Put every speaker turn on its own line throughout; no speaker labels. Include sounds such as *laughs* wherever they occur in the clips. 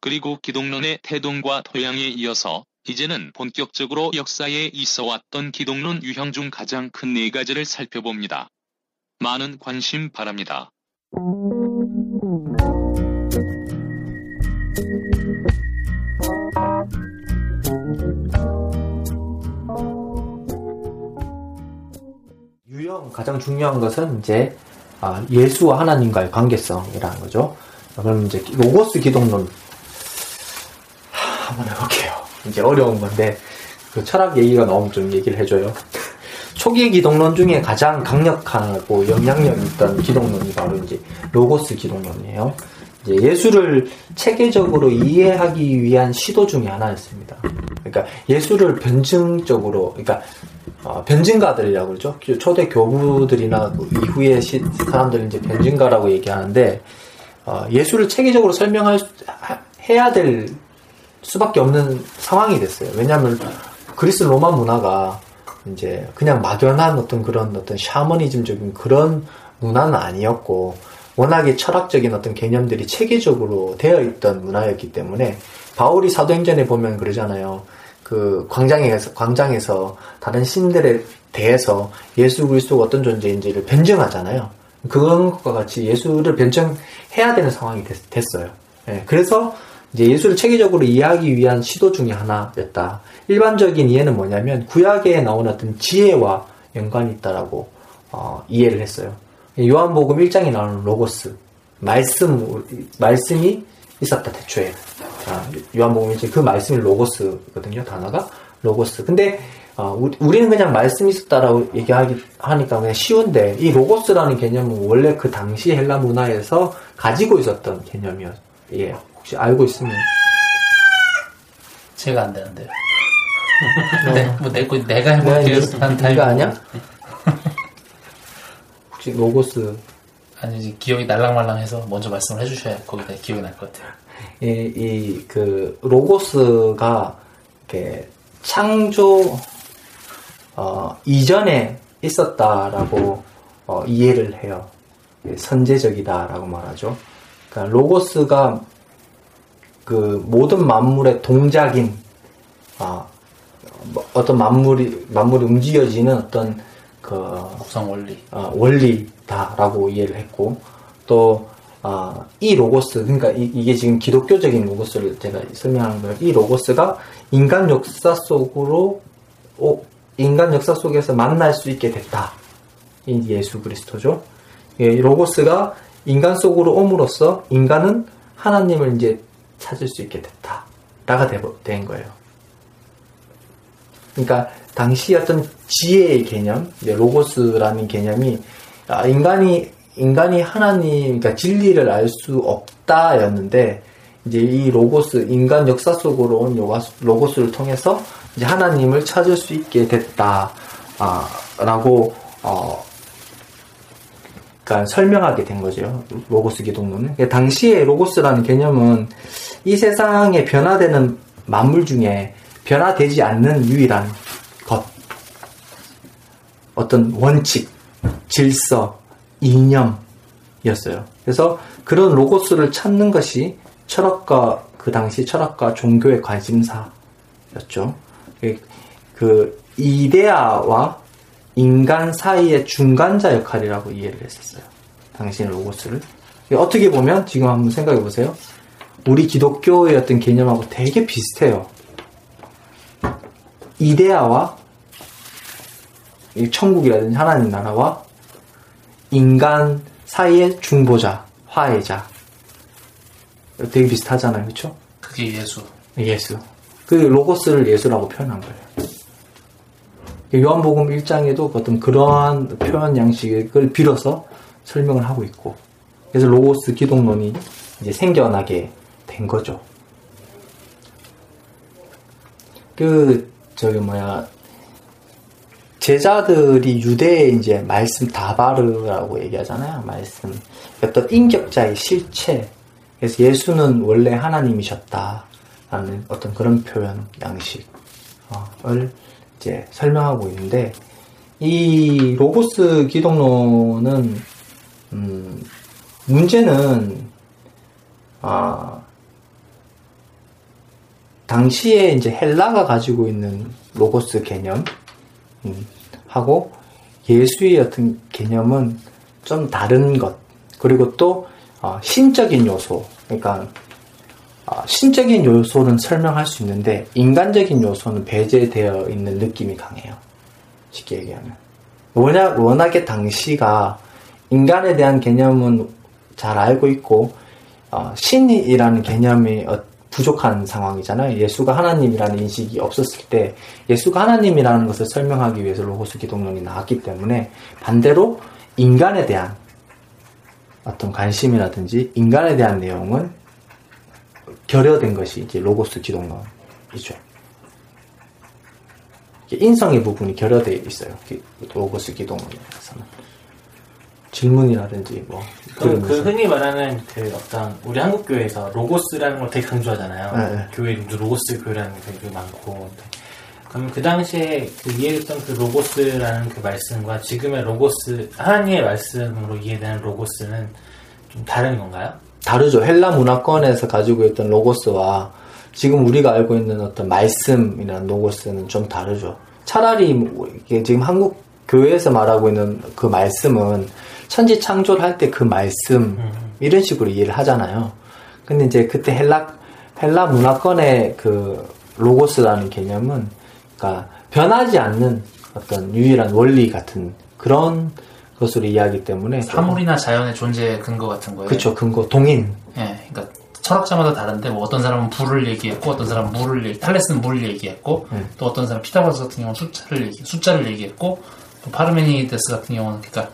그리고 기독론의 태동과 토양에 이어서 이제는 본격적으로 역사에 있어 왔던 기독론 유형 중 가장 큰 네 가지를 살펴봅니다. 많은 관심 바랍니다.
유형 가장 중요한 것은 이제 아, 예수와 하나님과의 관계성이라는 거죠. 그럼 이제 로고스 기독론 하, 한번 해볼게요. 이제 어려운 건데 그 철학 얘기가 너무 좀 얘기를 해줘요. 초기 기독론 중에 가장 강력하고 영향력 있던 기독론이 바로 이제 로고스 기독론이에요. 이제 예수를 체계적으로 이해하기 위한 시도 중에 하나였습니다. 그러니까 예수를 변증적으로, 그러니까 어, 변증가들이라고 그러죠. 초대 교부들이나 그 이후의 시, 사람들은 이제 변증가라고 얘기하는데 어, 예수를 체계적으로 설명할 해야 될 수밖에 없는 상황이 됐어요. 왜냐하면 그리스 로마 문화가 이제 그냥 막연한 어떤 그런 어떤 샤머니즘적인 그런 문화는 아니었고 워낙에 철학적인 어떤 개념들이 체계적으로 되어 있던 문화였기 때문에 바울이 사도행전에 보면 그러잖아요. 그 광장에서 광장에서 다른 신들에 대해서 예수 그리스도가 어떤 존재인지를 변증하잖아요. 그런 것과 같이 예수를 변증해야 되는 상황이 됐, 어요 그래서 이제 예수를 체계적으로 이해하기 위한 시도 중에 하나였다. 일반적인 이해는 뭐냐면 구약에 나온 어떤 지혜와 연관이 있다라고 어, 이해를 했어요. 요한복음 1장에 나오는 로고스 말씀 말씀이 있었다 대초에 아, 요한복음 이제 그 말씀이 로고스거든요 단어가 로고스 근데 어, 우리- 우리는 그냥 말씀이 있었다라고 얘기하기 하니까 그냥 쉬운데 이 로고스라는 개념은 원래 그 당시 헬라 문화에서 가지고 있었던 개념이었 예 혹시 알고 있으면
제가 안 되는데요. *laughs* 네, 뭐 내, 거 내가 해볼게요.
네,
한 타임.
네가 아니야? 혹시 로고스
아니, 이제 기억이 날랑말랑해서 먼저 말씀을 해주셔야 거기다 기억이 날 것 같아요.
이, 이, 그, 로고스가, 이렇게, 창조, 어, 이전에 있었다라고, 어, 이해를 해요. 예, 선제적이다라고 말하죠. 그러니까, 로고스가, 그, 모든 만물의 동작인, 아, 뭐, 어떤 만물이, 만물이 움직여지는 어떤, 그,
구성 원리.
어, 원리다라고 이해를 했고 또 아, 이 로고스 그러니까 이, 게 지금 기독교적인 로고스를 제가 설명하는 거예요. 이 로고스가 인간 역사 속으로 오, 인간 역사 속에서 만날 수 있게 됐다. 이 예수 그리스도죠. 예, 이 로고스가 인간 속으로 옴으로써 인간은 하나님을 이제 찾을 수 있게 됐다. 라가 되- 된 거예요. 그러니까 당시 어떤 지혜의 개념, 로고스라는 개념이 아, 인간이 인간이 하나님, 그러니까 진리를 알 수 없다였는데 이제 이 로고스 인간 역사 속으로 온 로고스를 통해서 이제 하나님을 찾을 수 있게 됐다라고 어, 그러니까 설명하게 된 거죠. 로고스 기독론은. 그러니까 당시에 로고스라는 개념은 이 세상에 변화되는 만물 중에 변화되지 않는 유일한 것. 어떤 원칙, 질서, 이념이었어요. 그래서 그런 로고스를 찾는 것이 철학과, 그 당시 철학과 종교의 관심사였죠. 그- 그 이데아와 인간 사이의 중간자 역할이라고 이해를 했었어요. 당신의 로고스를. 어떻게 보면 지금 한번 생각해 보세요. 우리 기독교의 어떤 개념하고 되게 비슷해요. 이데아와 이 천국이라든지 하나님 나라와 인간 사이의 중보자, 화해자. 되게 비슷하잖아요, 그렇죠?
그게 예수.
예수. 그 로고스를 예수라고 표현한 거예요. 요한복음 1장에도 어떤 그러한 표현 양식을 빌어서 설명을 하고 있고, 그래서 로고스 기독론이 이제 생겨나게 된 거죠. 그, 저기 뭐야, 제자들이 유대의 이제 말씀 다바르라고 얘기하잖아요. 말씀. 어떤 인격자의 실체. 그래서 예수는 원래 하나님이셨다라는 어떤 그런 표현 양식을 이제 설명하고 있는데 이 로고스 기독론은 음, 문제는 아 당시에 이제 헬라가 가지고 있는 로고스 개념 음, 하고 예수의 어떤 개념은 좀 다른 것 그리고 또 어, 신적인 요소 그러니까 어, 신적인 요소는 설명할 수 있는데 인간적인 요소는 배제되어 있는 느낌이 강해요. 쉽게 얘기하면. 워낙 워낙에 당시가 인간에 대한 개념은 잘 알고 있고 어, 신이라는 개념이 어, 부족한 상황이잖아요. 예수가 하나님이라는 인식이 없었을 때 예수가 하나님이라는 것을 설명하기 위해서 로고스 기독론이 나왔기 때문에 반대로 인간에 대한 어떤 관심이라든지 인간에 대한 내용은 결여된 것이 이제 로고스 기독론이죠. 인성의 부분이 결여되어 있어요. 로고스 기독론에서는. 질문이라든지 뭐
그, 그 흔히 말하는 그 어떤 우리 한국 교회에서 로고스라는 걸 되게 강조하잖아요.
네, 네.
교회 로고스 교회라는 게 되게 많고. 그럼 그 당시에 그 이해했던 그 로고스라는 그 말씀과 지금의 로고스 하나님의 말씀으로 이해되는 로고스는 좀 다른 건가요?
다르죠. 헬라 문화권에서 가지고 있던 로고스와 지금 우리가 알고 있는 어떤 말씀이라는 로고스는 좀 다르죠. 차라리 뭐 이게 지금 한국 교회에서 말하고 있는 그 말씀은 천지 창조를 할 때 그 말씀 이런 식으로 이해를 하잖아요. 근데 이제 그때 헬라 헬라 문화권의 그 로고스라는 개념은 그러니까 변하지 않는 어떤 유일한 원리 같은 그런 것으로 이해하기 때문에
사물이나 자연의 존재 근거 같은 거예요.
그렇죠 근거 동인
예, 그러니까 철학자마다 다른데 뭐 어떤 사람은 불을 얘기했고 어떤 사람은 물을 얘기, 탈레스는 물을 얘기했고
네.
또 어떤 사람 피타고라스 같은 경우는 숫자를 얘기, 숫자를 얘기했고 또 파르메니데스 같은 경우는 그러니까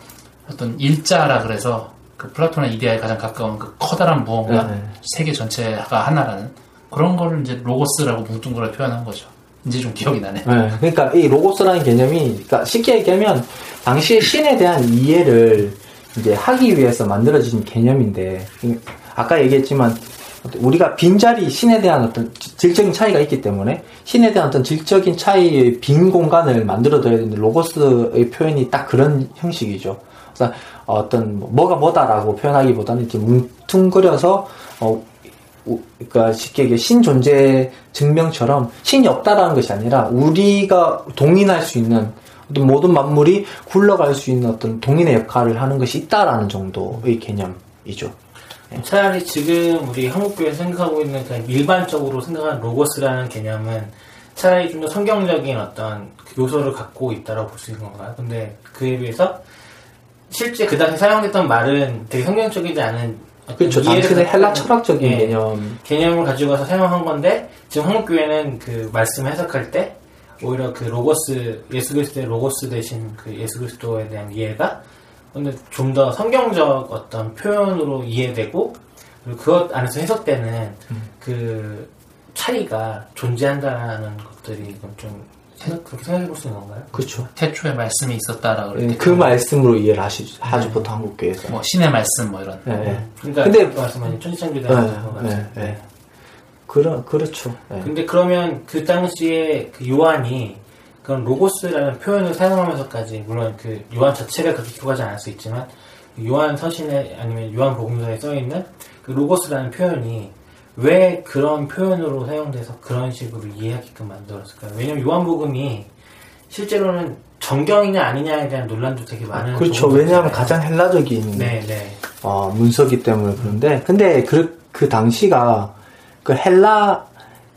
어떤 일자라 그래서 그 플라톤의 이데아에 가장 가까운 그 커다란 무언가
네, 네.
세계 전체가 하나라는 그런 거를 이제 로고스라고 뭉뚱그려 표현한 거죠. 이제 좀 기억이 나네.
네, 그러니까 이 로고스라는 개념이 그러니까 쉽게 얘기하면 당시의 신에 대한 이해를 이제 하기 위해서 만들어진 개념인데 아까 얘기했지만 우리가 빈자리 신에 대한 어떤 질적인 차이가 있기 때문에 신에 대한 어떤 질적인 차이의 빈 공간을 만들어둬야 되는데 로고스의 표현이 딱 그런 형식이죠. 그래서 어떤 뭐- 뭐가 뭐다라고 표현하기보다는 이렇게 뭉뚱그려서 어, 우- 그러니까 쉽게 얘기해 신 존재 증명처럼 신이 없다라는 것이 아니라 우리가 동인할 수 있는 어떤 모든 만물이 굴러갈 수 있는 어떤 동인의 역할을 하는 것이 있다라는 정도의 개념이죠.
차라리 지금 우리 한국교회에서 생각하고 있는 그냥 일반적으로 생각하는 로고스라는 개념은 차라리 좀 더 성경적인 어떤 그 요소를 갖고 있다고 볼 수 있는 건가요? 근데 그에 비해서 실제 그 당시 사용됐던 말은 되게 성경적이지 않은
그렇죠.
갖고
헬라 철학적인
예,
개념.
개념을 가지고 와서 사용한 건데 지금 한국 교회는 그 말씀 해석할 때 오히려 그 로고스 예수 그리스도의 로고스 대신 그 예수 그리스도에 대한 이해가 근데 좀 더 성경적 어떤 표현으로 이해되고 그리고 그것 안에서 해석되는 그 차이가 존재한다는 것들이 좀 생각, 그렇게 생각해 볼 수 있는 건가요?
그렇죠.
태초에 말씀이 있었다라고
예, 그 말씀으로 이해를 하시, 하죠, 보통 한국교회에서.
뭐 신의 말씀 뭐 이런
예, 예.
그러니까
근데-
아까 말씀하신 천지창조에
예,
대한 거
예, 예. 그러, 그렇죠. 예.
근데 그러면 그 당시에 그 요한이 그런 로고스라는 표현을 사용하면서까지 물론 그 요한 자체가 그렇게 기록하지 않을 수 있지만 요한 서신에 아니면 요한 복음서에 써 있는 그 로고스라는 표현이 왜 그런 표현으로 사용돼서 그런 식으로 이해하게끔 만들었을까요? 왜냐면 요한 복음이 실제로는 정경이냐 아니냐에 대한 논란도 되게 많은
그렇죠.
부분이잖아요.
왜냐하면 가장 헬라적인
네, 네.
어, 문서기 때문에 그런데 근데 그, 그 당시가 그 헬라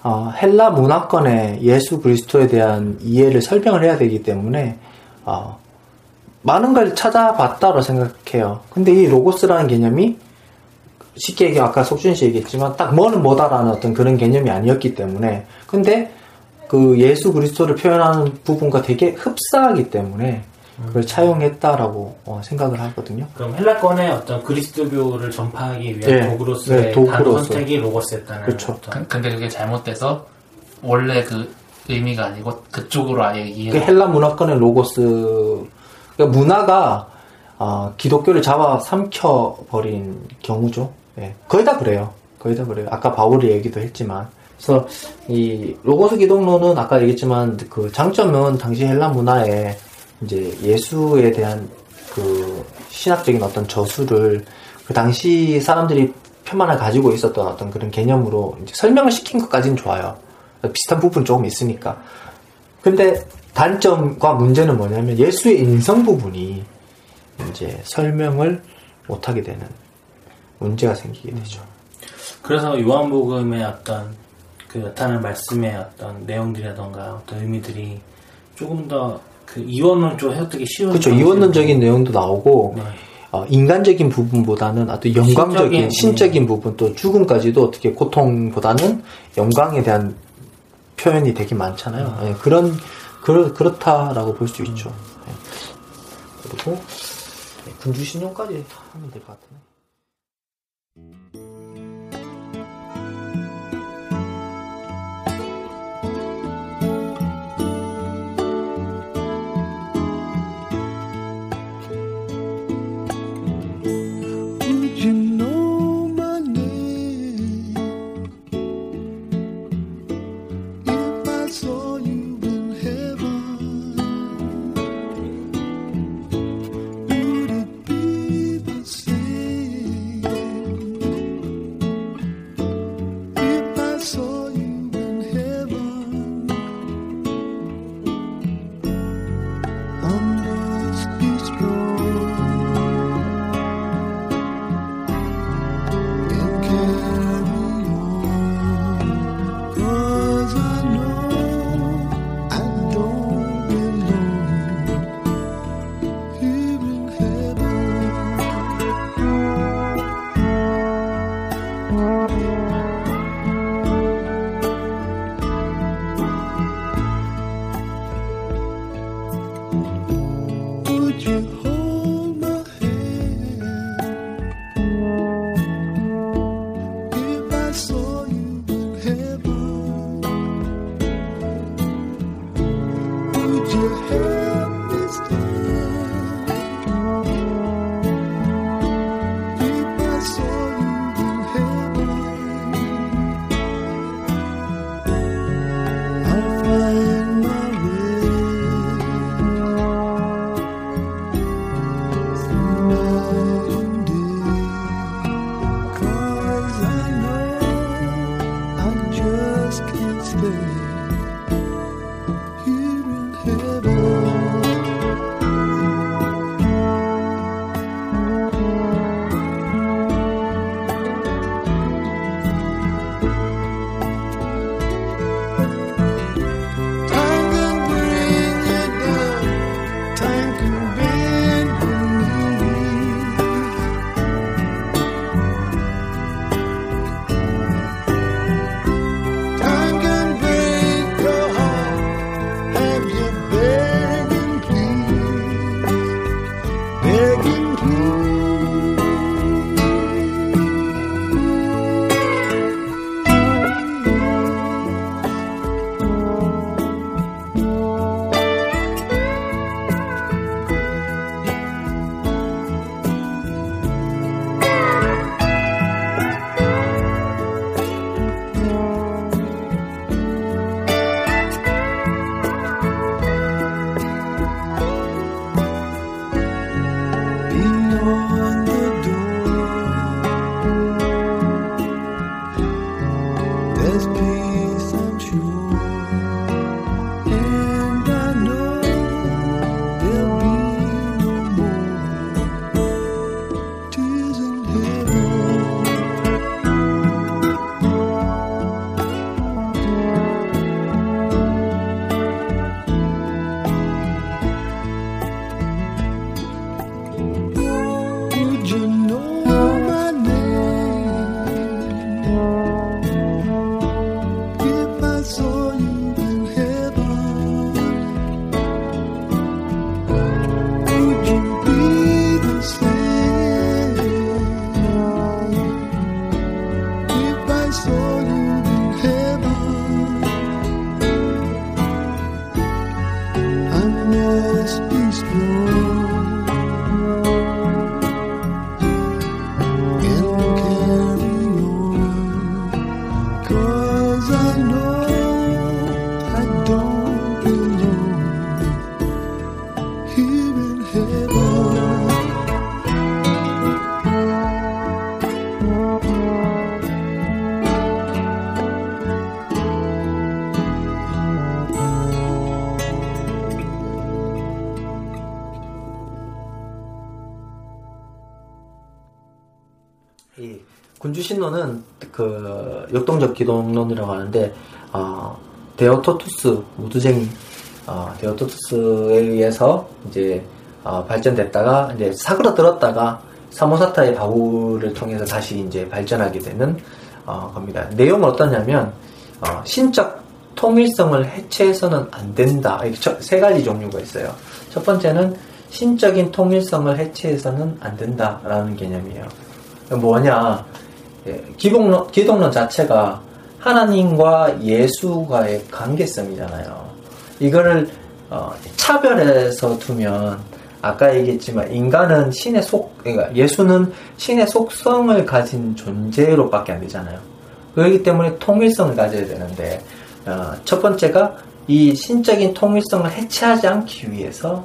어, 헬라 문화권의 예수 그리스도에 대한 이해를 설명을 해야 되기 때문에 어, 많은 걸 찾아봤다고 생각해요. 근데 이 로고스라는 개념이 쉽게 얘기 아까 속준 씨 얘기했지만 딱 뭐는 뭐다라는 어떤 그런 개념이 아니었기 때문에 근데 그 예수 그리스도를 표현하는 부분과 되게 흡사하기 때문에 그걸 차용했다라고 어, 생각을 하거든요.
그럼 헬라권의 어떤 그리스도교를 전파하기 위한
네.
도구로서의
네, 도구로서.
단어 선택이 로고스였다는
그렇죠.
어떤
그- 근데 그게 잘못돼서 원래 그 의미가 아니고 그쪽으로 아예
그
이해가
헬라 문화권의 로고스 그러니까 문화가 아, 기독교를 잡아 삼켜 버린 경우죠. 예, 거의 다 그래요. 거의 다 그래요. 아까 바울이 얘기도 했지만 그래서 이 로고스 기독론은 아까 얘기했지만 그 장점은 당시 헬라 문화에 이제 예수에 대한 그 신학적인 어떤 저수를 그 당시 사람들이 표만을 가지고 있었던 어떤 그런 개념으로 설명을 시킨 것까지는 좋아요. 비슷한 부분 조금 있으니까. 근데 단점과 문제는 뭐냐면 예수의 인성 부분이 이제 설명을 못하게 되는 문제가 생기게 되죠.
그래서 요한복음의 어떤 그 나타나는 말씀의 어떤 내용들이라던가 어떤 의미들이 조금 더 그 이원론 쪽 해석되기 쉬운
그렇죠. 이원론적인 내용도 나오고
네.
어, 인간적인 부분보다는 어떤 영광적인
신적인,
신적인 부분 또 죽음까지도 어떻게 고통보다는 영광에 대한 표현이 되게 많잖아요. 예, 그런 그렇, 그렇다라고 볼 수 있죠. 예. 그리고 예, 군주 신용까지 하면 될 것 같아요. 군주신론은 그 역동적 기독론이라고 하는데 어, 데오토투스 우두쟁이 어, 데오토투스에 의해서 이제 어, 발전됐다가 이제 사그러들었다가 사모사타의 바울을 통해서 다시 이제 발전하게 되는 어, 겁니다. 내용은 어떠냐면 어, 신적 통일성을 해체해서는 안 된다. 세 가지 종류가 있어요. 첫 번째는 신적인 통일성을 해체해서는 안 된다라는 개념이에요. 뭐냐? 예, 기독론, 기독론 자체가 하나님과 예수과의 관계성이잖아요. 이거를 어, 차별해서 두면 아까 얘기했지만 인간은 신의 속, 그러니까 예수는 신의 속성을 가진 존재로밖에 안 되잖아요. 그렇기 때문에 통일성을 가져야 되는데 어, 첫 번째가 이 신적인 통일성을 해체하지 않기 위해서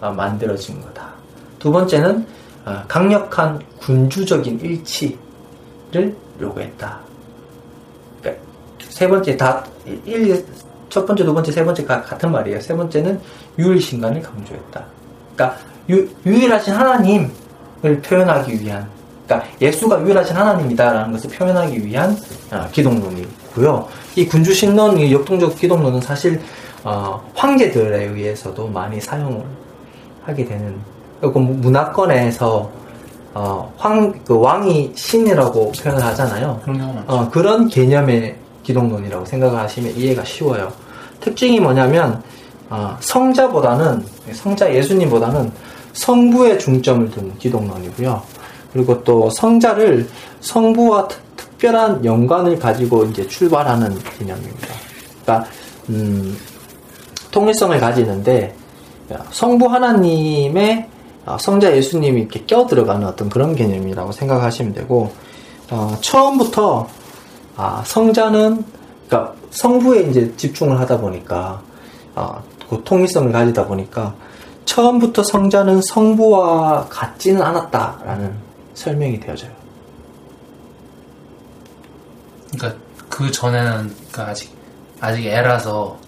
어, 만들어진 거다. 두 번째는 어, 강력한 군주적인 일치 를 요구했다. 그러니까 세 번째 다 일, 첫 번째, 두 번째, 세 번째 가 같은 말이에요. 세 번째는 유일신간을 강조했다. 그러니까 유, 유일하신 하나님을 표현하기 위한, 그러니까 예수가 유일하신 하나님이다라는 것을 표현하기 위한 아, 기독론이고요. 이 군주신론, 이 역동적 기독론은 사실 어, 황제들에 의해서도 많이 사용을 하게 되는 그리고 문화권에서 어, 황, 그 왕이 신이라고 표현을 하잖아요.
그런 경우 많죠.
어, 그런 개념의 기독론이라고 생각하시면 이해가 쉬워요. 특징이 뭐냐면 어, 성자보다는 성자 예수님보다는 성부에 중점을 둔 기독론이고요. 그리고 또 성자를 성부와 특, 특별한 연관을 가지고 이제 출발하는 개념입니다. 그러니까 음, 통일성을 가지는데 성부 하나님의 어, 성자 예수님이 이렇게 껴 들어가는 어떤 그런 개념이라고 생각하시면 되고 어, 처음부터 아, 성자는 그러니까 성부에 이제 집중을 하다 보니까 아, 그 통일성을 가지다 보니까 처음부터 성자는 성부와 같지는 않았다라는 설명이 되어져요.
그러니까 그 전에는 그러니까 아직 아직 애라서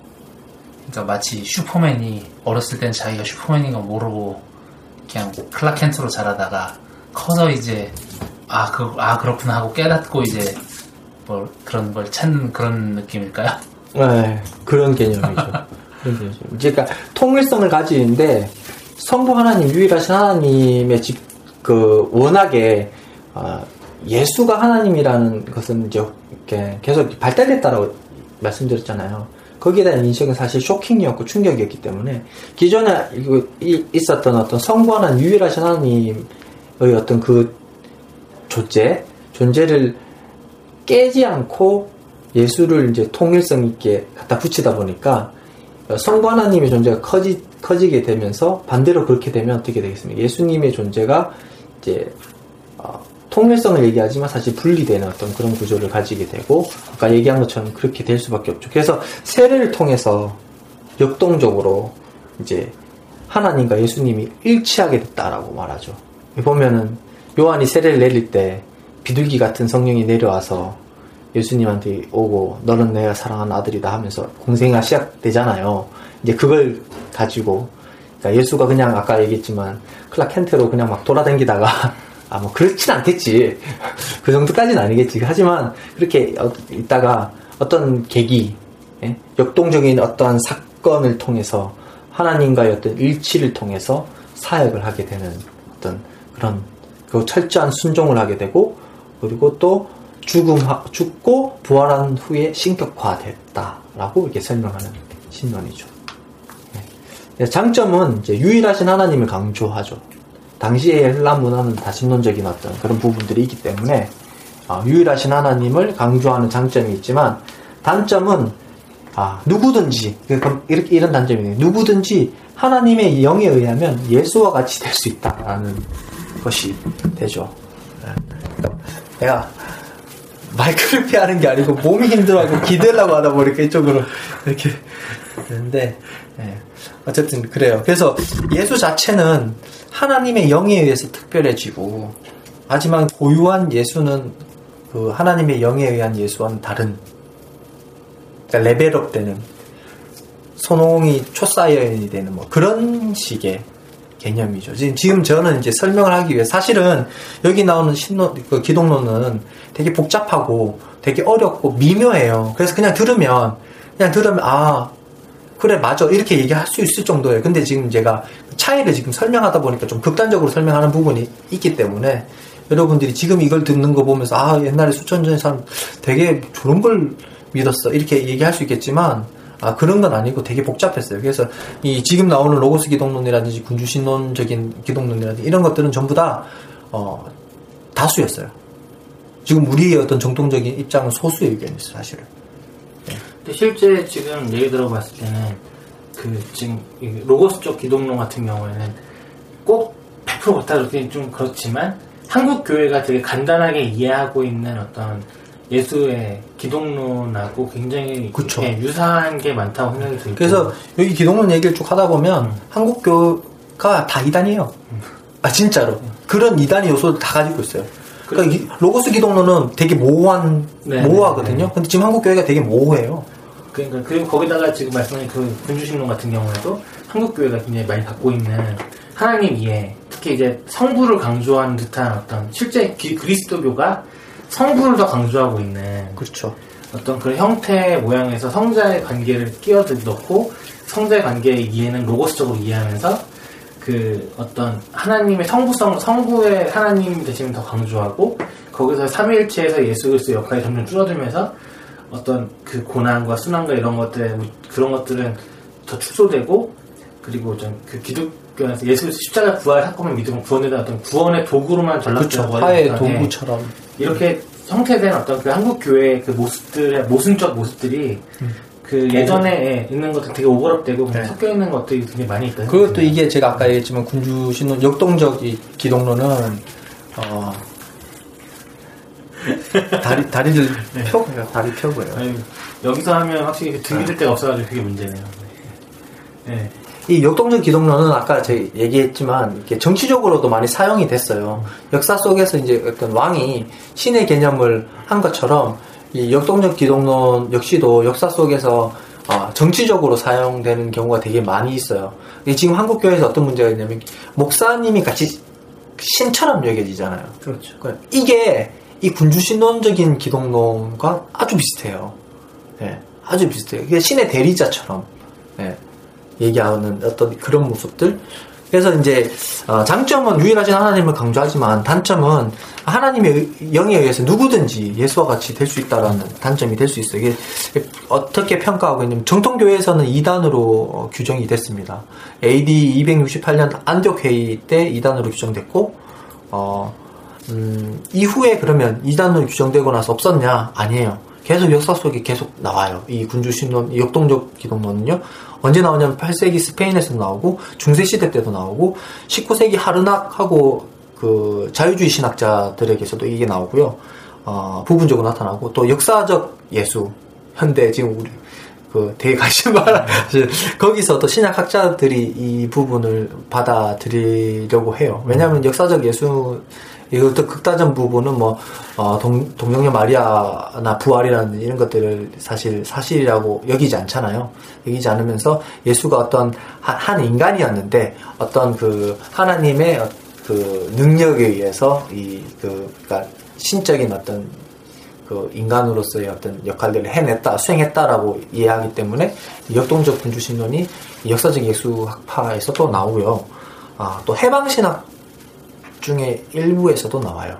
그러니까 마치 슈퍼맨이 어렸을 땐 자기가 슈퍼맨인 거 모르고 그냥 클라켄트로 자라다가 커서 이제 아 그 아 그렇구나 하고 깨닫고 이제 뭘 그런 걸 찾는 그런 느낌일까요?
네, 그런 개념이죠. *laughs* 그런 그러니까 통일성을 가지는데 성부 하나님 유일하신 하나님의 집, 그 워낙에 어, 예수가 하나님이라는 것은 이제 이렇게 계속 발달됐다라고 말씀드렸잖아요. 거기에 대한 인식은 사실 쇼킹이었고 충격이었기 때문에 기존에 있었던 어떤 하나님 유일하신 하나님의 어떤 그 존재 존재를 깨지 않고 예수를 이제 통일성 있게 갖다 붙이다 보니까 성부 하나님의 존재가 커지, 커지게 되면서 반대로 그렇게 되면 어떻게 되겠습니까? 예수님의 존재가 이제 어, 통일성을 얘기하지만 사실 분리되는 어떤 그런 구조를 가지게 되고 아까 얘기한 것처럼 그렇게 될 수밖에 없죠. 그래서 세례를 통해서 역동적으로 이제 하나님과 예수님이 일치하게 됐다라고 말하죠. 보면은 요한이 세례를 내릴 때 비둘기 같은 성령이 내려와서 예수님한테 오고 너는 내가 사랑하는 아들이다 하면서 공생애가 시작되잖아요. 이제 그걸 가지고 그러니까 예수가 그냥 아까 얘기했지만 클라켄트로 그냥 막 돌아다니다가 *laughs* 아 뭐 그렇진 않겠지 *laughs* 그 정도까지는 아니겠지 하지만 그렇게 어- 있다가 어떤 계기 예? 역동적인 어떠한 사건을 통해서 하나님과의 어떤 일치를 통해서 사역을 하게 되는 어떤 그런 그 철저한 순종을 하게 되고 그리고 또 죽음 죽고 부활한 후에 신격화됐다라고 이렇게 설명하는 신론이죠. 네. 장점은 유일하신 하나님을 강조하죠. 당시의 헬라 문화는 다신론적인 어떤 그런 부분들이 있기 때문에 아, 유일하신 하나님을 강조하는 장점이 있지만 단점은 아, 누구든지 그럼 이렇게 이런 단점이네요. 누구든지 하나님의 영에 의하면 예수와 같이 될 수 있다라는 것이 되죠. 네. 내가 마이크를 피하는 게 아니고 몸이 힘들어하고 기대려고 하다 보니까 이쪽으로 이렇게 되는데 예. 어쨌든 그래요. 그래서 예수 자체는 하나님의 영에 의해서 특별해지고 하지만 고유한 예수는 그 하나님의 영에 의한 예수와는 다른 그러니까 레벨업 되는 손홍이 초사이언이 되는 뭐 그런 식의 개념이죠. 지금, 지금 저는 이제 설명을 하기 위해 사실은 여기 나오는 신론, 그 기독론은 되게 복잡하고 되게 어렵고 미묘해요. 그래서 그냥 들으면, 그냥 들으면, 아, 그래, 맞아. 이렇게 얘기할 수 있을 정도예요. 근데 지금 제가 차이를 지금 설명하다 보니까 좀 극단적으로 설명하는 부분이 있기 때문에 여러분들이 지금 이걸 듣는 거 보면서 아, 옛날에 수천 전의 사람 되게 저런 걸 믿었어. 이렇게 얘기할 수 있겠지만 아, 그런 건 아니고 되게 복잡했어요. 그래서 이 지금 나오는 로고스 기독론이라든지 군주신론적인 기독론이라든지 이런 것들은 전부 다, 어, 다수였어요. 지금 우리의 어떤 정통적인 입장은 소수의 의견이었어요, 사실은.
근데 실제 지금 얘기 들어봤을 때는 그 지금 이 로고스 쪽 기독론 같은 경우에는 꼭 100% 그렇다 그러긴 좀 그렇지만 한국 교회가 되게 간단하게 이해하고 있는 어떤 예수의 기독론하고 굉장히
그쵸.
예, 유사한 게 많다고 생각이 들고
그래서 여기 기독론 얘기를 쭉 하다 보면 한국 교가 다 이단이에요. 아 진짜로 그런 이단의 요소를 다 가지고 있어요. 그러니까 이- 로고스 기독론은 되게 모호한
네,
모호하거든요.
네,
근데 지금 한국 교회가 되게 모호해요.
그러니까 그리고 거기다가 지금 말씀하신 그 군주신론 같은 경우에도 한국 교회가 굉장히 많이 갖고 있는 하나님 이해, 특히 이제 성부를 강조하는 듯한 어떤 실제 기- 그리스도교가 성부를 더 강조하고 있는
그렇죠.
어떤 그런 형태 모양에서 성자의 관계를 끼어들 넣고 성자의 관계의 이해는 로고스적으로 이해하면서 그 어떤 하나님의 성부성, 성부의 하나님 대신을 더 강조하고 거기서 삼위일체에서 예수 그리스도 역할이 점점 줄어들면서 어떤 그 고난과 순환과 이런 것들 그런 것들은 더 축소되고 그리고 좀 그 기독교에서 예수 그리스도 십자가 부활 사건을 믿으면 구원되는 어떤 구원의 도구로만. 전락되어
화의
버리니까, 예.
도구처럼.
이렇게 형태된 어떤 그 한국 교회의 그 모습들의 모순적 모습들이 그 예전에 있는 것들 되게 오버랩되고
네.
섞여 있는 것들이 굉장히 많이 있다.
그것도 이게 제가 아까 얘기했지만 군주 신론 역동적 이 기독론은 어 *laughs* 다리 다리를 펴고요. 다리 펴고요.
여기서 하면 확실히 그 등기될 데가 없어가지고 그게 문제네요. 네.
이 역동적 기독론은 아까 제가 얘기했지만 이렇게 정치적으로도 많이 사용이 됐어요. 역사 속에서 이제 어떤 왕이 신의 개념을 한 것처럼 이 역동적 기독론 역시도 역사 속에서 어, 정치적으로 사용되는 경우가 되게 많이 있어요. 지금 한국 교회에서 어떤 문제가 있냐면 목사님이 같이 신처럼 여겨지잖아요.
그렇죠.
그러니까 이게 이 군주신론적인 기독론과 아주 비슷해요. 예, 아주 비슷해요. 신의 대리자처럼 예, 얘기하는 어떤 그런 모습들. 그래서 이제 어, 장점은 유일하신 하나님을 강조하지만 단점은 하나님의 의- 영에 의해서 누구든지 예수와 같이 될 수 있다라는 단점이 될 수 있어요. 이게 어떻게 평가하고 있냐면 정통교회에서는 2단으로 어, 규정이 됐습니다. AD 268년 안디옥 회의 때 2단으로 규정됐고 어, 음, 이후에 그러면 2단으로 규정되고 나서 없었냐? 아니에요. 계속 역사 속에 계속 나와요. 이 군주신론, 이 역동적 기독론은요. 언제 나오냐면 8세기 스페인에서 나오고 중세 시대 때도 나오고 19세기 하르낙하고 그 자유주의 신학자들에게서도 이게 나오고요. 어, 부분적으로 나타나고 또 역사적 예수, 현대 지금 우리 그 많아. 거기서 또 신약학자들이 이 부분을 받아들이려고 해요. 왜냐하면 역사적 예수 이것도 극다전 부분은 뭐 어, 동, 동정녀 마리아나 부활이라는 이런 것들을 사실 사실이라고 여기지 않잖아요. 여기지 않으면서 예수가 어떤 한, 한 인간이었는데 어떤 그 하나님의 어- 그 능력에 의해서 이그 그러니까 신적인 어떤 그 인간으로서의 어떤 역할들을 해냈다, 수행했다라고 이해하기 때문에 역동적 군주신론이 역사적 예수학파에서 또 나오고요. 아, 또 해방신학 중에 일부에서도 나와요.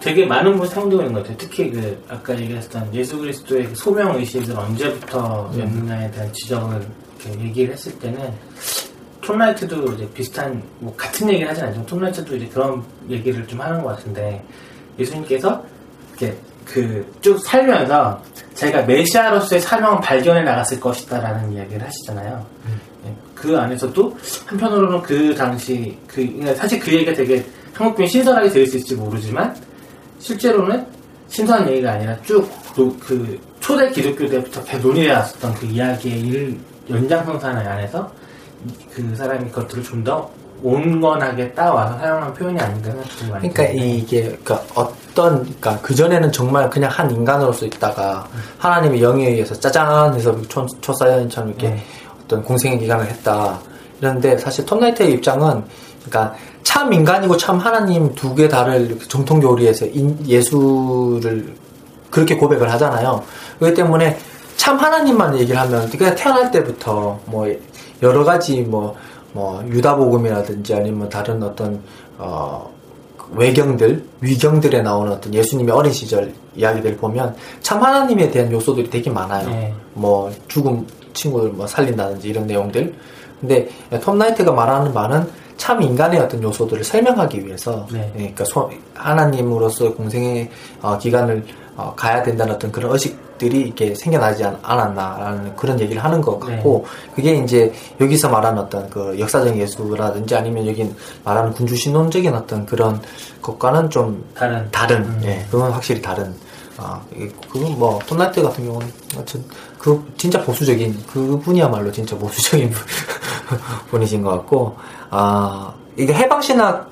되게 많은 사용되고 있는 것 같아요. 특히 그 아까 얘기했던 예수 그리스도의 그 소명 의식을 언제부터였느냐에 대한 지적을 얘기를 했을 때는 톰라이트도 이제 비슷한 뭐 같은 얘기를 하진 않지만 톰라이트도 이제 그런 얘기를 좀 하는 것 같은데 예수님께서 이렇게 그 쭉 살면서 자기가 메시아로서의 사명을 발견해 나갔을 것이다라는 이야기를 하시잖아요. 예, 그 안에서도 한편으로는 그 당시 그 그러니까 사실 그 얘기가 되게 한국교회 신선하게 들릴 수 있을지 모르지만 실제로는 신선한 얘기가 아니라 쭉 그 초대 기독교 때부터 계속 논의해 왔었던 그 이야기의 일 연장선상 안에서 그 사람이 그것들을 좀 더 온건하게 따와서 사용한 표현이 아닌가 생각이 많이
그러니까
드는데.
이게 그러니까 어떤 그러니까 그 전에는 정말 그냥 한 인간으로서 있다가 하나님의 영에 의해서 짜잔 해서 초, 초사연처럼 이렇게
네.
어떤 공생의 기간을 했다. 이런데 사실 톰나이트의 입장은 그러니까 참 인간이고 참 하나님 두 개 다를 정통 교리에서 인- 예수를 그렇게 고백을 하잖아요. 그렇기 때문에 참 하나님만 얘기를 하면 그냥 태어날 때부터 뭐 여러 가지 뭐, 뭐 유다복음이라든지 아니면 다른 어떤 어 외경들, 위경들에 나오는 어떤 예수님의 어린 시절 이야기들 보면 참 하나님에 대한 요소들이 되게 많아요.
네.
뭐 죽음 친구를 뭐 살린다든지 이런 내용들. 근데 톰 나이트가 말하는 바는 참 인간의 어떤 요소들을 설명하기 위해서
네.
예, 그러니까 소- 하나님으로서 공생의 어, 기간을 어, 가야 된다는 어떤 그런 의식들이 이렇게 생겨나지 않, 않았나라는 그런 얘기를 하는 것 같고 그게 이제 여기서 말하는 어떤 그 역사적 예수라든지 아니면 여기 말하는 군주 신론적인 어떤 그런 것과는 좀
다른
다른,
음.
예, 그건 확실히 다른. 아, 이- 그건 뭐, 톰 나이트 같은 경우는, 그, 진짜 보수적인, 그 분이야말로 진짜 보수적인 분- *laughs* 분이신 것 같고, 아, 이게 해방 신학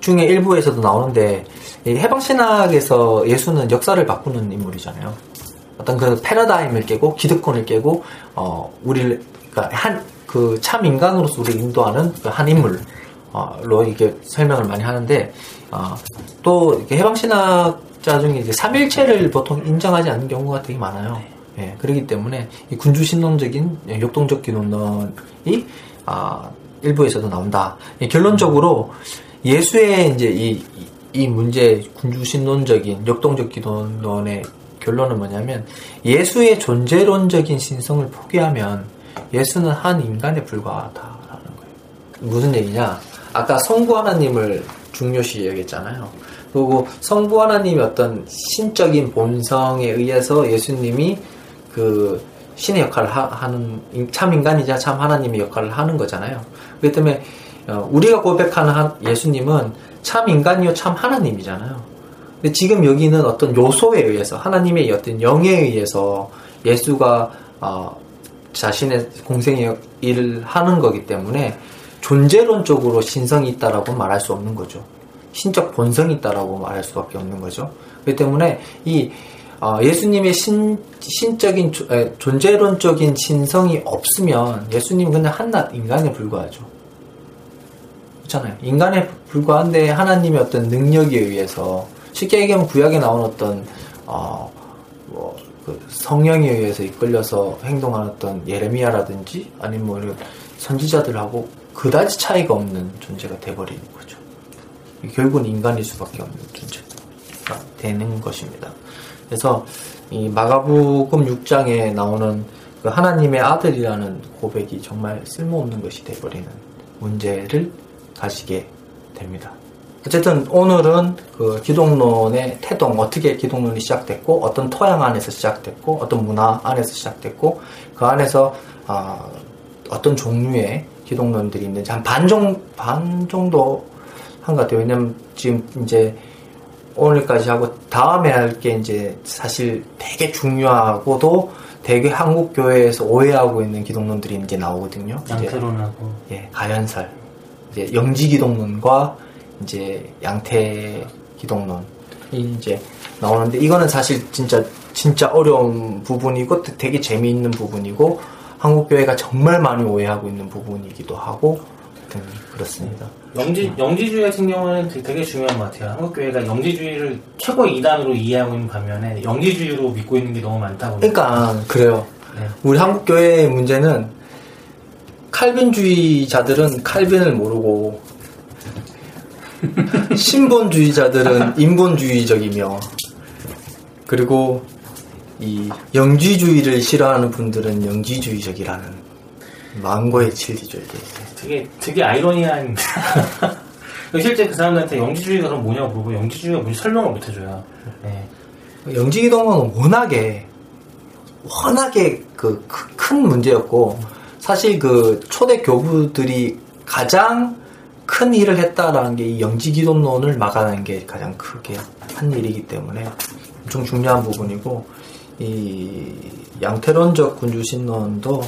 중에 일부에서도 나오는데, 이 해방 신학에서 예수는 역사를 바꾸는 인물이잖아요. 어떤 그 패러다임을 깨고, 기득권을 깨고, 어, 우리를, 그러니까 한, 그 참 인간으로서 우리를 인도하는 그한 인물, 어, 로 이게 설명을 많이 하는데, 어, 또 이렇게 해방 신학자 중에 이제 삼일체를 보통 인정하지 않는 경우가 되게 많아요. 예, 그렇기 때문에 이 군주 신론적인 예, 역동적 기론론이 아, 일부에서도 나온다. 예, 결론적으로 예수의 이제 이, 이- 이 문제 군주 신론적인 역동적 기론론의 결론은 뭐냐면 예수의 존재론적인 신성을 포기하면 예수는 한 인간에 불과하다라는 거예요. 무슨 얘기냐? 아까 성부 하나님을 중요시 여겼잖아요. 그리고 성부 하나님의 어떤 신적인 본성에 의해서 예수님이 그 신의 역할을 하, 는참 인간이자 참 하나님의 역할을 하는 거잖아요. 그렇기 때문에 어, 우리가 고백하는 한- 예수님은 참 인간이요 참 하나님이잖아요. 근데 지금 여기는 어떤 요소에 의해서 하나님의 어떤 영에 의해서 예수가 어, 자신의 공생의 일을 하는 거기 때문에 존재론적으로 신성이 있다라고 말할 수 없는 거죠. 신적 본성이 있다라고 말할 수밖에 없는 거죠. 그렇기 때문에 이 어, 예수님의 신, 신적인 조- 에, 존재론적인 신성이 없으면 예수님은 그냥 한낱 인간에 불과하죠. 그렇잖아요. 인간에 불과한데 하나님의 어떤 능력에 의해서 쉽게 얘기하면 구약에 나온 어떤 어, 뭐, 그 성령에 의해서 이끌려서 행동하는 어떤 예레미야라든지 아니면 뭐 이런 선지자들하고 그다지 차이가 없는 존재가 돼버리는 거죠. 결국은 인간일 수밖에 없는 존재가 되는 것입니다. 그래서 이 마가복음 6장에 나오는 그 하나님의 아들이라는 고백이 정말 쓸모없는 것이 돼버리는 문제를 가지게 됩니다. 어쨌든 오늘은 그 기독론의 태동, 어떻게 기독론이 시작됐고, 어떤 토양 안에서 시작됐고, 어떤 문화 안에서 시작됐고, 그 안에서 아, 어떤 종류의 기독론들이 있는지 한 반 정, 반 정도 한것 같아요. 왜냐면 지금 이제 오늘까지 하고 다음에 할 게 이제 사실 되게 중요하고도 되게 한국 교회에서 오해하고 있는 기독론들이 이제 나오거든요.
양태론하고
예, 가연설, 이제 영지 기독론과 이제 양태 기독론이 이제 나오는데 이거는 사실 진짜 진짜 어려운 부분이고 되게 재미있는 부분이고 한국 교회가 정말 많이 오해하고 있는 부분이기도 하고 음, 그렇습니다.
영지 영지주의 같은 경우는 되게, 되게 중요한 것 같아요. 한국 교회가 영지주의를 최고 이단으로 이해하고 있는 반면에 영지주의로 믿고 있는 게 너무 많다 보니까
그러니까 그래요.
네.
우리 한국 교회의 문제는 칼빈주의자들은 칼빈을 모르고 *laughs* 신본주의자들은 인본주의적이며 그리고 이 영지주의를 싫어하는 분들은 영지주의적이라는 망고의 진리죠 이게.
되게 되게 아이러니한 *laughs* 실제 그 사람들한테 영지주의가 그럼 뭐냐고 물어보고 영지주의가 뭔지 설명을 못 해줘요. 네.
영지기동은 워낙에 워낙에 그 큰 문제였고 사실 그 초대 교부들이 가장 큰 일을 했다라는 게 이 영지기독론을 막아내는 게 가장 크게 한 일이기 때문에 엄청 중요한 부분이고 이 양태론적 군주신론도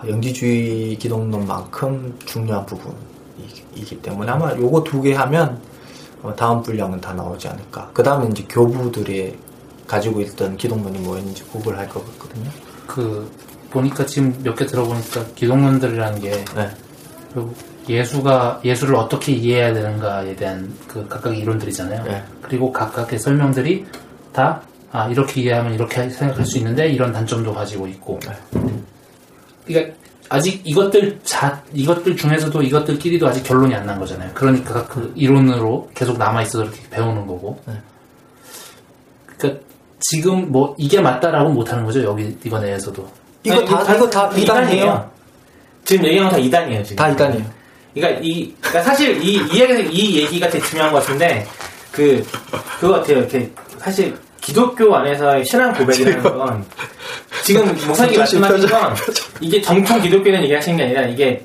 하, 영지주의 기독론만큼 중요한 부분이기 때문에 아마 요거 두 개 하면 어, 다음 분량은 다 나오지 않을까. 그 다음에 이제 교부들의 가지고 있던 기독론이 뭐였는지 구글 할것 같거든요.
그 보니까 지금 몇 개 들어보니까 기독론들이라는 게
네.
결국 예수가 예수를 어떻게 이해해야 되는가에 대한 그 각각의 이론들이잖아요.
네.
그리고 각각의 설명들이 다 아, 이렇게 이해하면 이렇게 생각할 수 있는데 이런 단점도 가지고 있고. 그러니까 아직 이것들 자 이것들 중에서도 이것들끼리도 아직 결론이 안 난 거잖아요. 그러니까 그 이론으로 계속 남아 있어서 이렇게 배우는 거고. 그러니까 지금 뭐 이게 맞다라고 못 하는 거죠. 여기 이번 애에서도.
이거
아니,
다 이거 다 이단이에요.
지금 얘기한 건다 이단이에요. 지금.
다 이단이에요.
그러니까 이 그러니까 사실 이, 이 얘기 이 얘기가 되게 중요한 것 같은데 그 그거 같아요. 이렇게 사실 기독교 안에서의 신앙 고백이라는 건 지금 *laughs* 목사님이 말씀하신 건 이게 정통 기독교는 얘기하시는 게 아니라 이게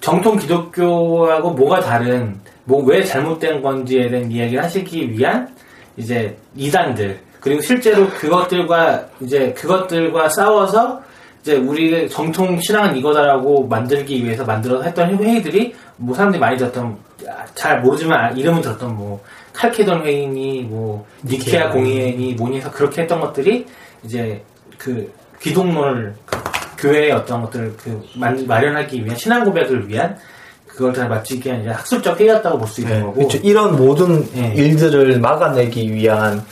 정통 기독교하고 뭐가 다른 뭐 왜 잘못된 건지에 대한 이야기를 하시기 위한 이제 이단들 그리고 실제로 그것들과 이제 그것들과 싸워서 이제 우리 정통 신앙은 이거다라고 만들기 위해서 만들어서 했던 회의들이 뭐 사람들이 많이 들었던 아, 잘 모르지만 아, 이름은 들었던 뭐 칼케돈 회의니 뭐 니케아. 공의회니 뭐니 해서 그렇게 했던 것들이 이제 그 기독론을 그 교회의 어떤 것들을 그 만- 마련하기 위한 신앙 고백을 위한 그걸 다 마치기 위한 이제 학술적 회의였다고 볼 수 있는
네,
거고
그렇죠. 이런 모든
네.
일들을 막아내기 위한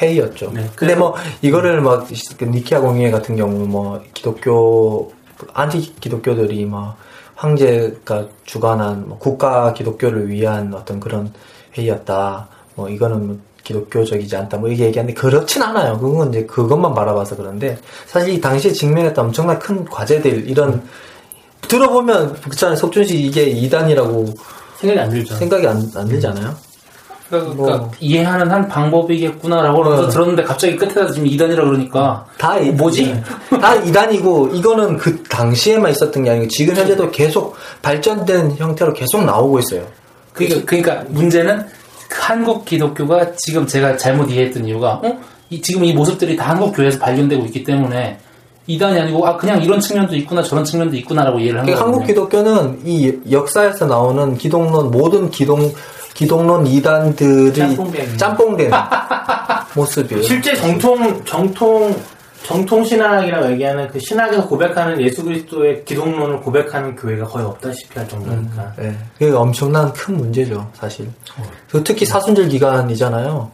회의였죠.
네,
근데
그래서-
뭐 이거를 막그 니키아 공의회 같은 경우 뭐 기독교 안티 기독교들이 뭐 황제가 주관한 뭐 국가 기독교를 위한 어떤 그런 회의였다. 뭐 이거는 뭐 기독교적이지 않다. 뭐 이게 얘기하는데 그렇진 않아요. 그건 이제 그것만 바라봐서 그런데 사실 이 당시에 직면했던 엄청난 큰 과제들 이런 들어보면 그렇잖아요. 석준 씨 이게 이단이라고
생각이 안 들죠.
생각이 안, 안 들잖아요.
그러니까,
뭐.
이해하는 한 방법이겠구나라고
어.
들었는데 갑자기 끝에다 지금 이단이라 그러니까
다 이-
뭐지?
다 이단이고 이거는 그 당시에만 있었던 게 아니고 지금 현재도 계속 발전된 형태로 계속 나오고 있어요.
그러니까, 그러니까 문제는 한국 기독교가 지금 제가 잘못 이해했던 이유가 어? 이- 지금 이 모습들이 다 한국 교회에서 발견되고 있기 때문에 이단이 아니고 아 그냥 이런 측면도 있구나 저런 측면도 있구나라고 이해를 한
그러니까. 한국 기독교는 이 역사에서 나오는 기독론 모든 기독 기독론 이단들이.
짬뽕된 *laughs*
모습이에요.
실제 정통 정통 정통 신학이라고 얘기하는 그 신학에서 고백하는 예수 그리스도의 기독론을 고백하는 교회가 거의 없다시피 할 정도니까.
네, 그게 엄청난 큰 문제죠, 사실. 그 특히 사순절 기간이잖아요.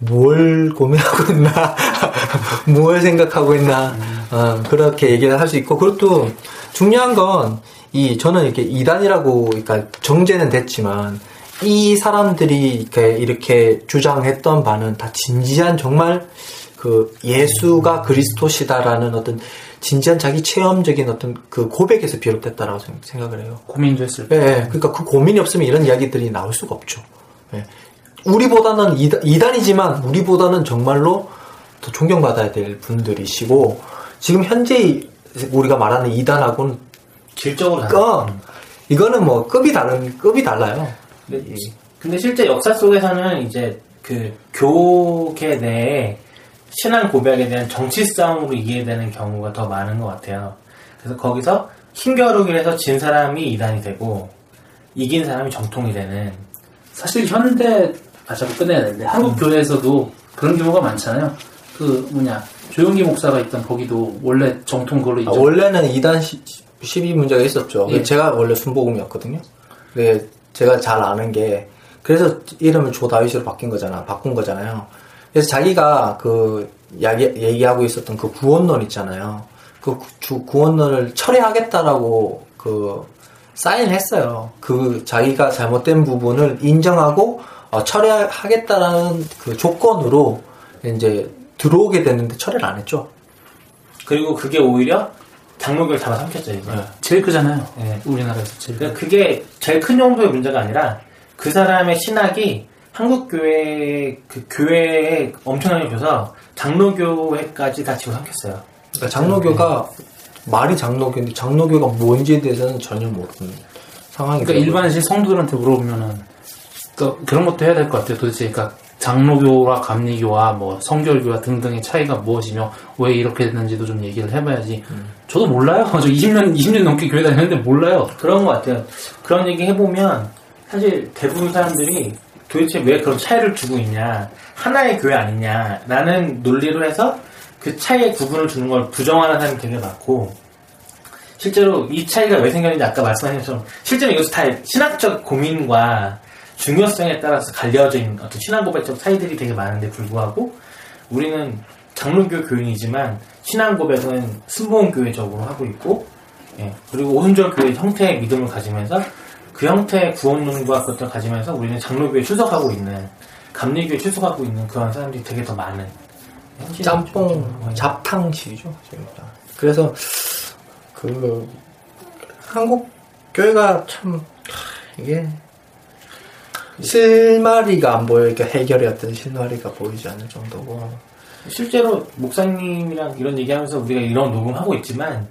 뭘 고민하고 있나, *laughs* 뭘 생각하고 있나, 어, 그렇게 얘기를 할 수 있고, 그리고 또 중요한 건, 이, 저는 이렇게 이단이라고, 그러니까 정제는 됐지만, 이 사람들이 이렇게, 이렇게 주장했던 바는 다 진지한 정말 그 예수가 그리스도시다라는 어떤 진지한 자기 체험적인 어떤 그 고백에서 비롯됐다라고 생- 생각을 해요.
고민도 했을
예,
때.
예. 그러니까 그 고민이 없으면 이런 이야기들이 나올 수가 없죠. 예. 우리보다는 이단, 이단 이지만 우리보다는 정말로 더 존경받아야 될 분들이시고 지금 현재 우리가 말하는 이단하고는
질적으로 다르
급 이거는 뭐 급이 다른 급이 달라요.
근데, 근데 실제 역사 속에서는 이제 그 교계 내에 신앙 고백에 대한 정치 싸움으로 이해되는 경우가 더 많은 것 같아요. 그래서 거기서 힘겨루기를 해서 진 사람이 이단이 되고 이긴 사람이 정통이 되는
사실 현대 아 자꾸 끝내야 되는데 한국 교회에서도 그런 경우가 많잖아요. 그 뭐냐 조용기 목사가 있던 거기도 원래 정통 그걸로
아. 원래는 2단 12 문제가 있었죠.
예.
제가 원래 순복음이었거든요. 근데 제가 잘 아는 게 그래서 이름을 조 다윗으로 바뀐 거잖아. 바꾼 거잖아요. 그래서 자기가 그 얘기하고 있었던 그 구원론 있잖아요. 그 구- 구원론을 철회하겠다라고 그 사인했어요. 그 자기가 잘못된 부분을 인정하고 어, 철회하겠다라는 그 조건으로 이제 들어오게 됐는데 철회를 안 했죠.
그리고 그게 오히려 장로교를 잡아삼켰죠 이제.
제일 크잖아요.
네.
우리나라에서 제일.
그러니까 그게 제일 큰 정도의 문제가 아니라 그 사람의 신학이 한국 교회 그 교회에 엄청나게 줘서 장로교회까지 다 집어삼켰어요.
그러니까 장로교가 말이 장로교인데 장로교가 뭔지에 대해서는 전혀 모르는 상황이
그러니까 일반신 성도들한테 물어보면은 또 그런 것도 해야 될 것 같아요. 도대체 그러니까 장로교와 감리교와 뭐 성결교와 등등의 차이가 무엇이며 왜 이렇게 됐는지도 좀 얘기를 해봐야지. 저도 몰라요. *laughs* 저 20년 20년 넘게 교회 다녔는데 몰라요.
그런 것 같아요. 그런 얘기 해보면 사실 대부분 사람들이 도대체 왜 그런 차이를 두고 있냐 하나의 교회 아니냐라는 논리로 해서 그 차이의 구분을 두는 걸 부정하는 사람이 되게 많고 실제로 이 차이가 왜 생겼는지 아까 말씀하신 것처럼 실제로 이것도 다 신학적 고민과 중요성에 따라서 갈려져 있는 어떤 신앙 고백적 차이들이 되게 많은데 불구하고 우리는 장로교 교인이지만 신앙 고백은 순복음 교회적으로 하고 있고 예, 그리고 오순절 교회 형태의 믿음을 가지면서 그 형태의 구원론과 그것들을 가지면서 우리는 장로교에 출석하고 있는 감리교에 출석하고 있는 그런 사람들이 되게 더 많은
짬뽕 잡탕식이죠. 저희가. 그래서 그 한국 교회가 참 하, 이게 실마리가 안 보여 이렇게 해결의 어떤 실마리가 보이지 않을 정도고
실제로 목사님이랑 이런 얘기하면서 우리가 이런 녹음하고 있지만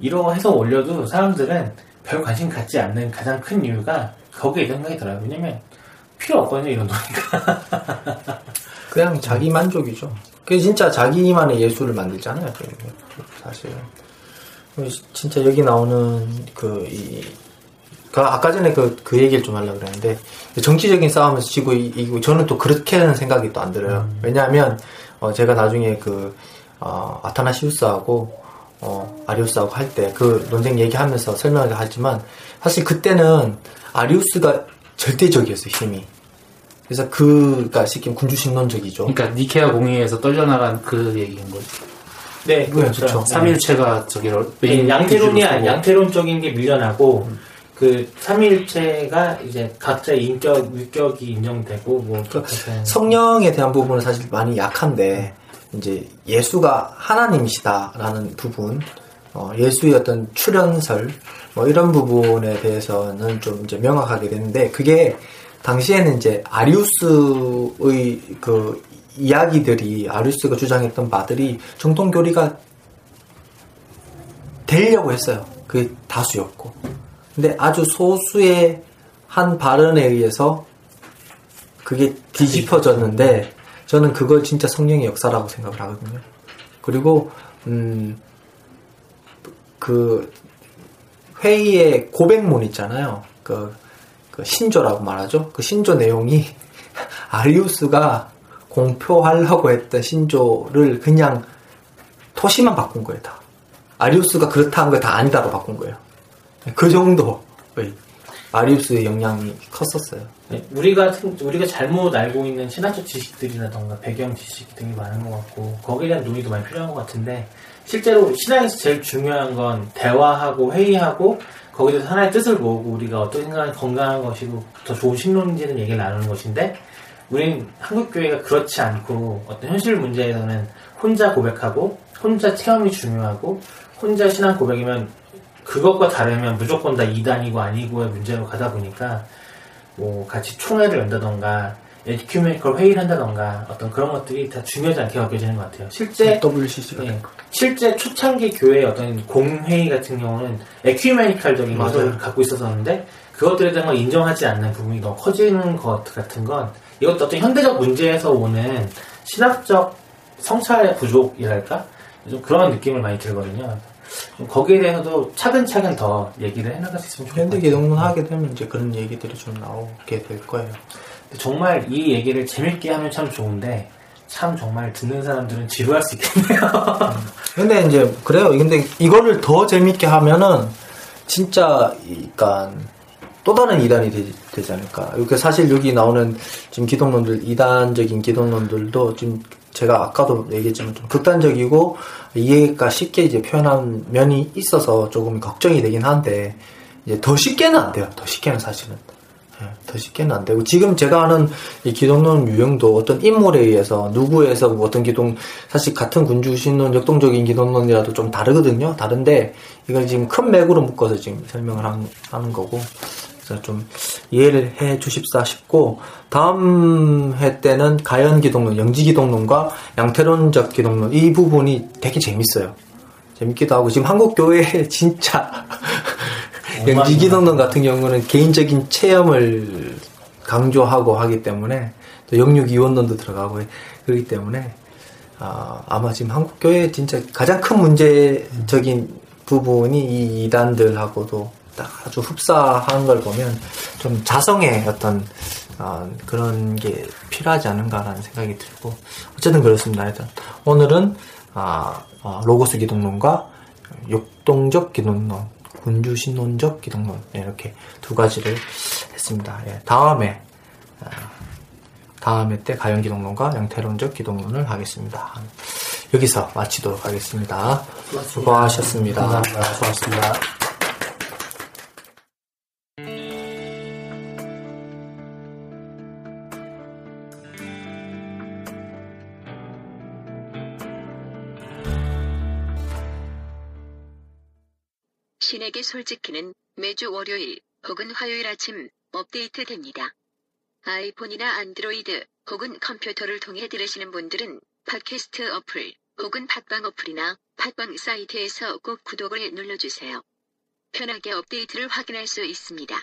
이러 해서 올려도 사람들은 별 관심 갖지 않는 가장 큰 이유가 거기에 생각이 들어요. 왜냐면 필요 없거든요, 이런 노니까. *laughs*
그냥 자기 만족이죠. 그게 진짜 자기만의 예술을 만들잖아요. 사실. 진짜 여기 나오는 그, 이, 그 아까 전에 그, 그 얘기를 좀 하려고 그랬는데, 정치적인 싸움에서 지고 이- 이기고, 저는 또 그렇게는 생각이 또 안 들어요. 왜냐하면, 어, 제가 나중에 그, 어, 아타나시우스하고, 어, 아리우스하고 할 때 그 논쟁 얘기하면서 설명을 하지만, 사실 그때는 아리우스가 절대적이었어요, 힘이. 그래서 그, 그니까 쉽게 군주신론적이죠.
그러니까 니케아 공의에서 떨려나간 그 얘기인 거죠.
네,
그렇죠.
삼일체가 저기를
네,
메인
양태론이
기준으로
아니. 양태론적인 게 밀려나고, 그, 삼일체가 이제 각자의 인격, 율격이 인정되고, 뭐,
그
그렇게
성령에 대한 부분은 사실 많이 약한데 이제 예수가 하나님이시다라는 부분, 어, 예수의 어떤 출현설 뭐 이런 부분에 대해서는 좀 이제 명확하게 되는데 그게 당시에는 이제 아리우스의 그 이야기들이 아리우스가 주장했던 바들이 정통 교리가 되려고 했어요. 그게 다수였고. 근데 아주 소수의 한 발언에 의해서 그게 뒤집어졌는데 저는 그걸 진짜 성령의 역사라고 생각을 하거든요. 그리고 음, 그 회의의 고백문 있잖아요. 그, 그 신조라고 말하죠. 그 신조 내용이 *laughs* 아리우스가 공표하려고 했던 신조를 그냥 토시만 바꾼 거예요. 다. 아리우스가 그렇다 한거다 아니다로 바꾼 거예요. 그 정도의 아리우스의 영향이 컸었어요.
네, 우리가 생- 우리가 잘못 알고 있는 신화적 지식들이라던가 배경 지식이 되게 많은 것 같고 거기에 대한 논의도 많이 필요한 것 같은데 실제로 신앙에서 제일 중요한 건 대화하고 회의하고 거기에 대해서 하나의 뜻을 모으고 우리가 어떤 생각이 건강한 것이고 더 좋은 신론인지는 얘기를 나누는 것인데 우리는 한국 교회가 그렇지 않고 어떤 현실 문제에서는 혼자 고백하고 혼자 체험이 중요하고 혼자 신앙 고백이면 그것과 다르면 무조건 다 이단이고 아니고의 문제로 가다 보니까 뭐 같이 총회를 연다던가 에듀큐메이컬 회의를 한다던가 어떤 그런 것들이 다 중요하지 않게 여겨지는 것 같아요. 실제
WCC가
예, 실제 초창기 교회의 어떤 공회의 같은 경우는 에큐메니칼적인
맞아요.
것을 갖고 있었었는데 그것들에 대한 걸 인정하지 않는 부분이 너무 커지는 것 같은 건 이것도 어떤 현대적 문제에서 오는 신학적 성찰의 부족이랄까 좀 그런 느낌을 많이 들거든요. 좀 거기에 대해서도 차근차근 더 얘기를 해나갈 수 있으면 것
현대. 기독론 하게 되면 이제 그런 얘기들이 좀 나오게 될 거예요.
정말 이 얘기를 재밌게 하면 참 좋은데 참 정말 듣는 사람들은 지루할 수 있겠네요.
근데 이제 그래요. 근데 이거를 더 재밌게 하면은 진짜 그러니까 또 다른 이단이 되, 되지 않을까. 이렇게 사실 여기 나오는 지금 기독론들 이단적인 기독론들도 지금 제가 아까도 얘기했지만 좀 극단적이고 이해가 쉽게 이제 표현한 면이 있어서 조금 걱정이 되긴 한데 이제 더 쉽게는 안 돼요. 더 쉽게는 사실은. 예, 더 쉽게는 안 되고 지금 제가 아는 이 기독론 유형도 어떤 인물에 의해서 누구에서 뭐 어떤 기독 사실 같은 군주 신론 역동적인 기독론이라도 좀 다르거든요 다른데 이걸 지금 큰 맥으로 묶어서 지금 설명을 한- 하는 거고 그래서 좀 이해를 해 주십사 싶고 다음 회 때는 가연 기독론 영지 기독론과 양태론적 기독론 이 부분이 되게 재밌어요. 재밌기도 하고 지금 한국 교회에 *laughs* 진짜 영지 기독론 같은 경우는 개인적인 체험을 강조하고 하기 때문에 또 영육 이원론도 들어가고 그렇기 때문에 아, 아마 지금 한국 교회 진짜 가장 큰 문제적인 부분이 이 이단들하고도 딱 아주 흡사한 걸 보면 좀 자성의 어떤 아, 그런 게 필요하지 않은가라는 생각이 들고 어쨌든 그렇습니다. 일단 오늘은 아, 아, 로고스 기독론과 역동적 기독론, 군주신론적 기독론 네, 이렇게 두 가지를 했습니다. 예, 다음에 아, 다음에 때 가연 기독론과 양태론적 기독론을 하겠습니다. 여기서 마치도록 하겠습니다. 수고하셨습니다.
감사합니다. 수고하셨습니다.
솔직히는 매주 월요일 혹은 화요일 아침 업데이트 됩니다. 아이폰이나 안드로이드 혹은 컴퓨터를 통해 들으시는 분들은 팟캐스트 어플 혹은 팟빵 어플이나 팟빵 사이트에서 꼭 구독을 눌러주세요. 편하게 업데이트를 확인할 수 있습니다.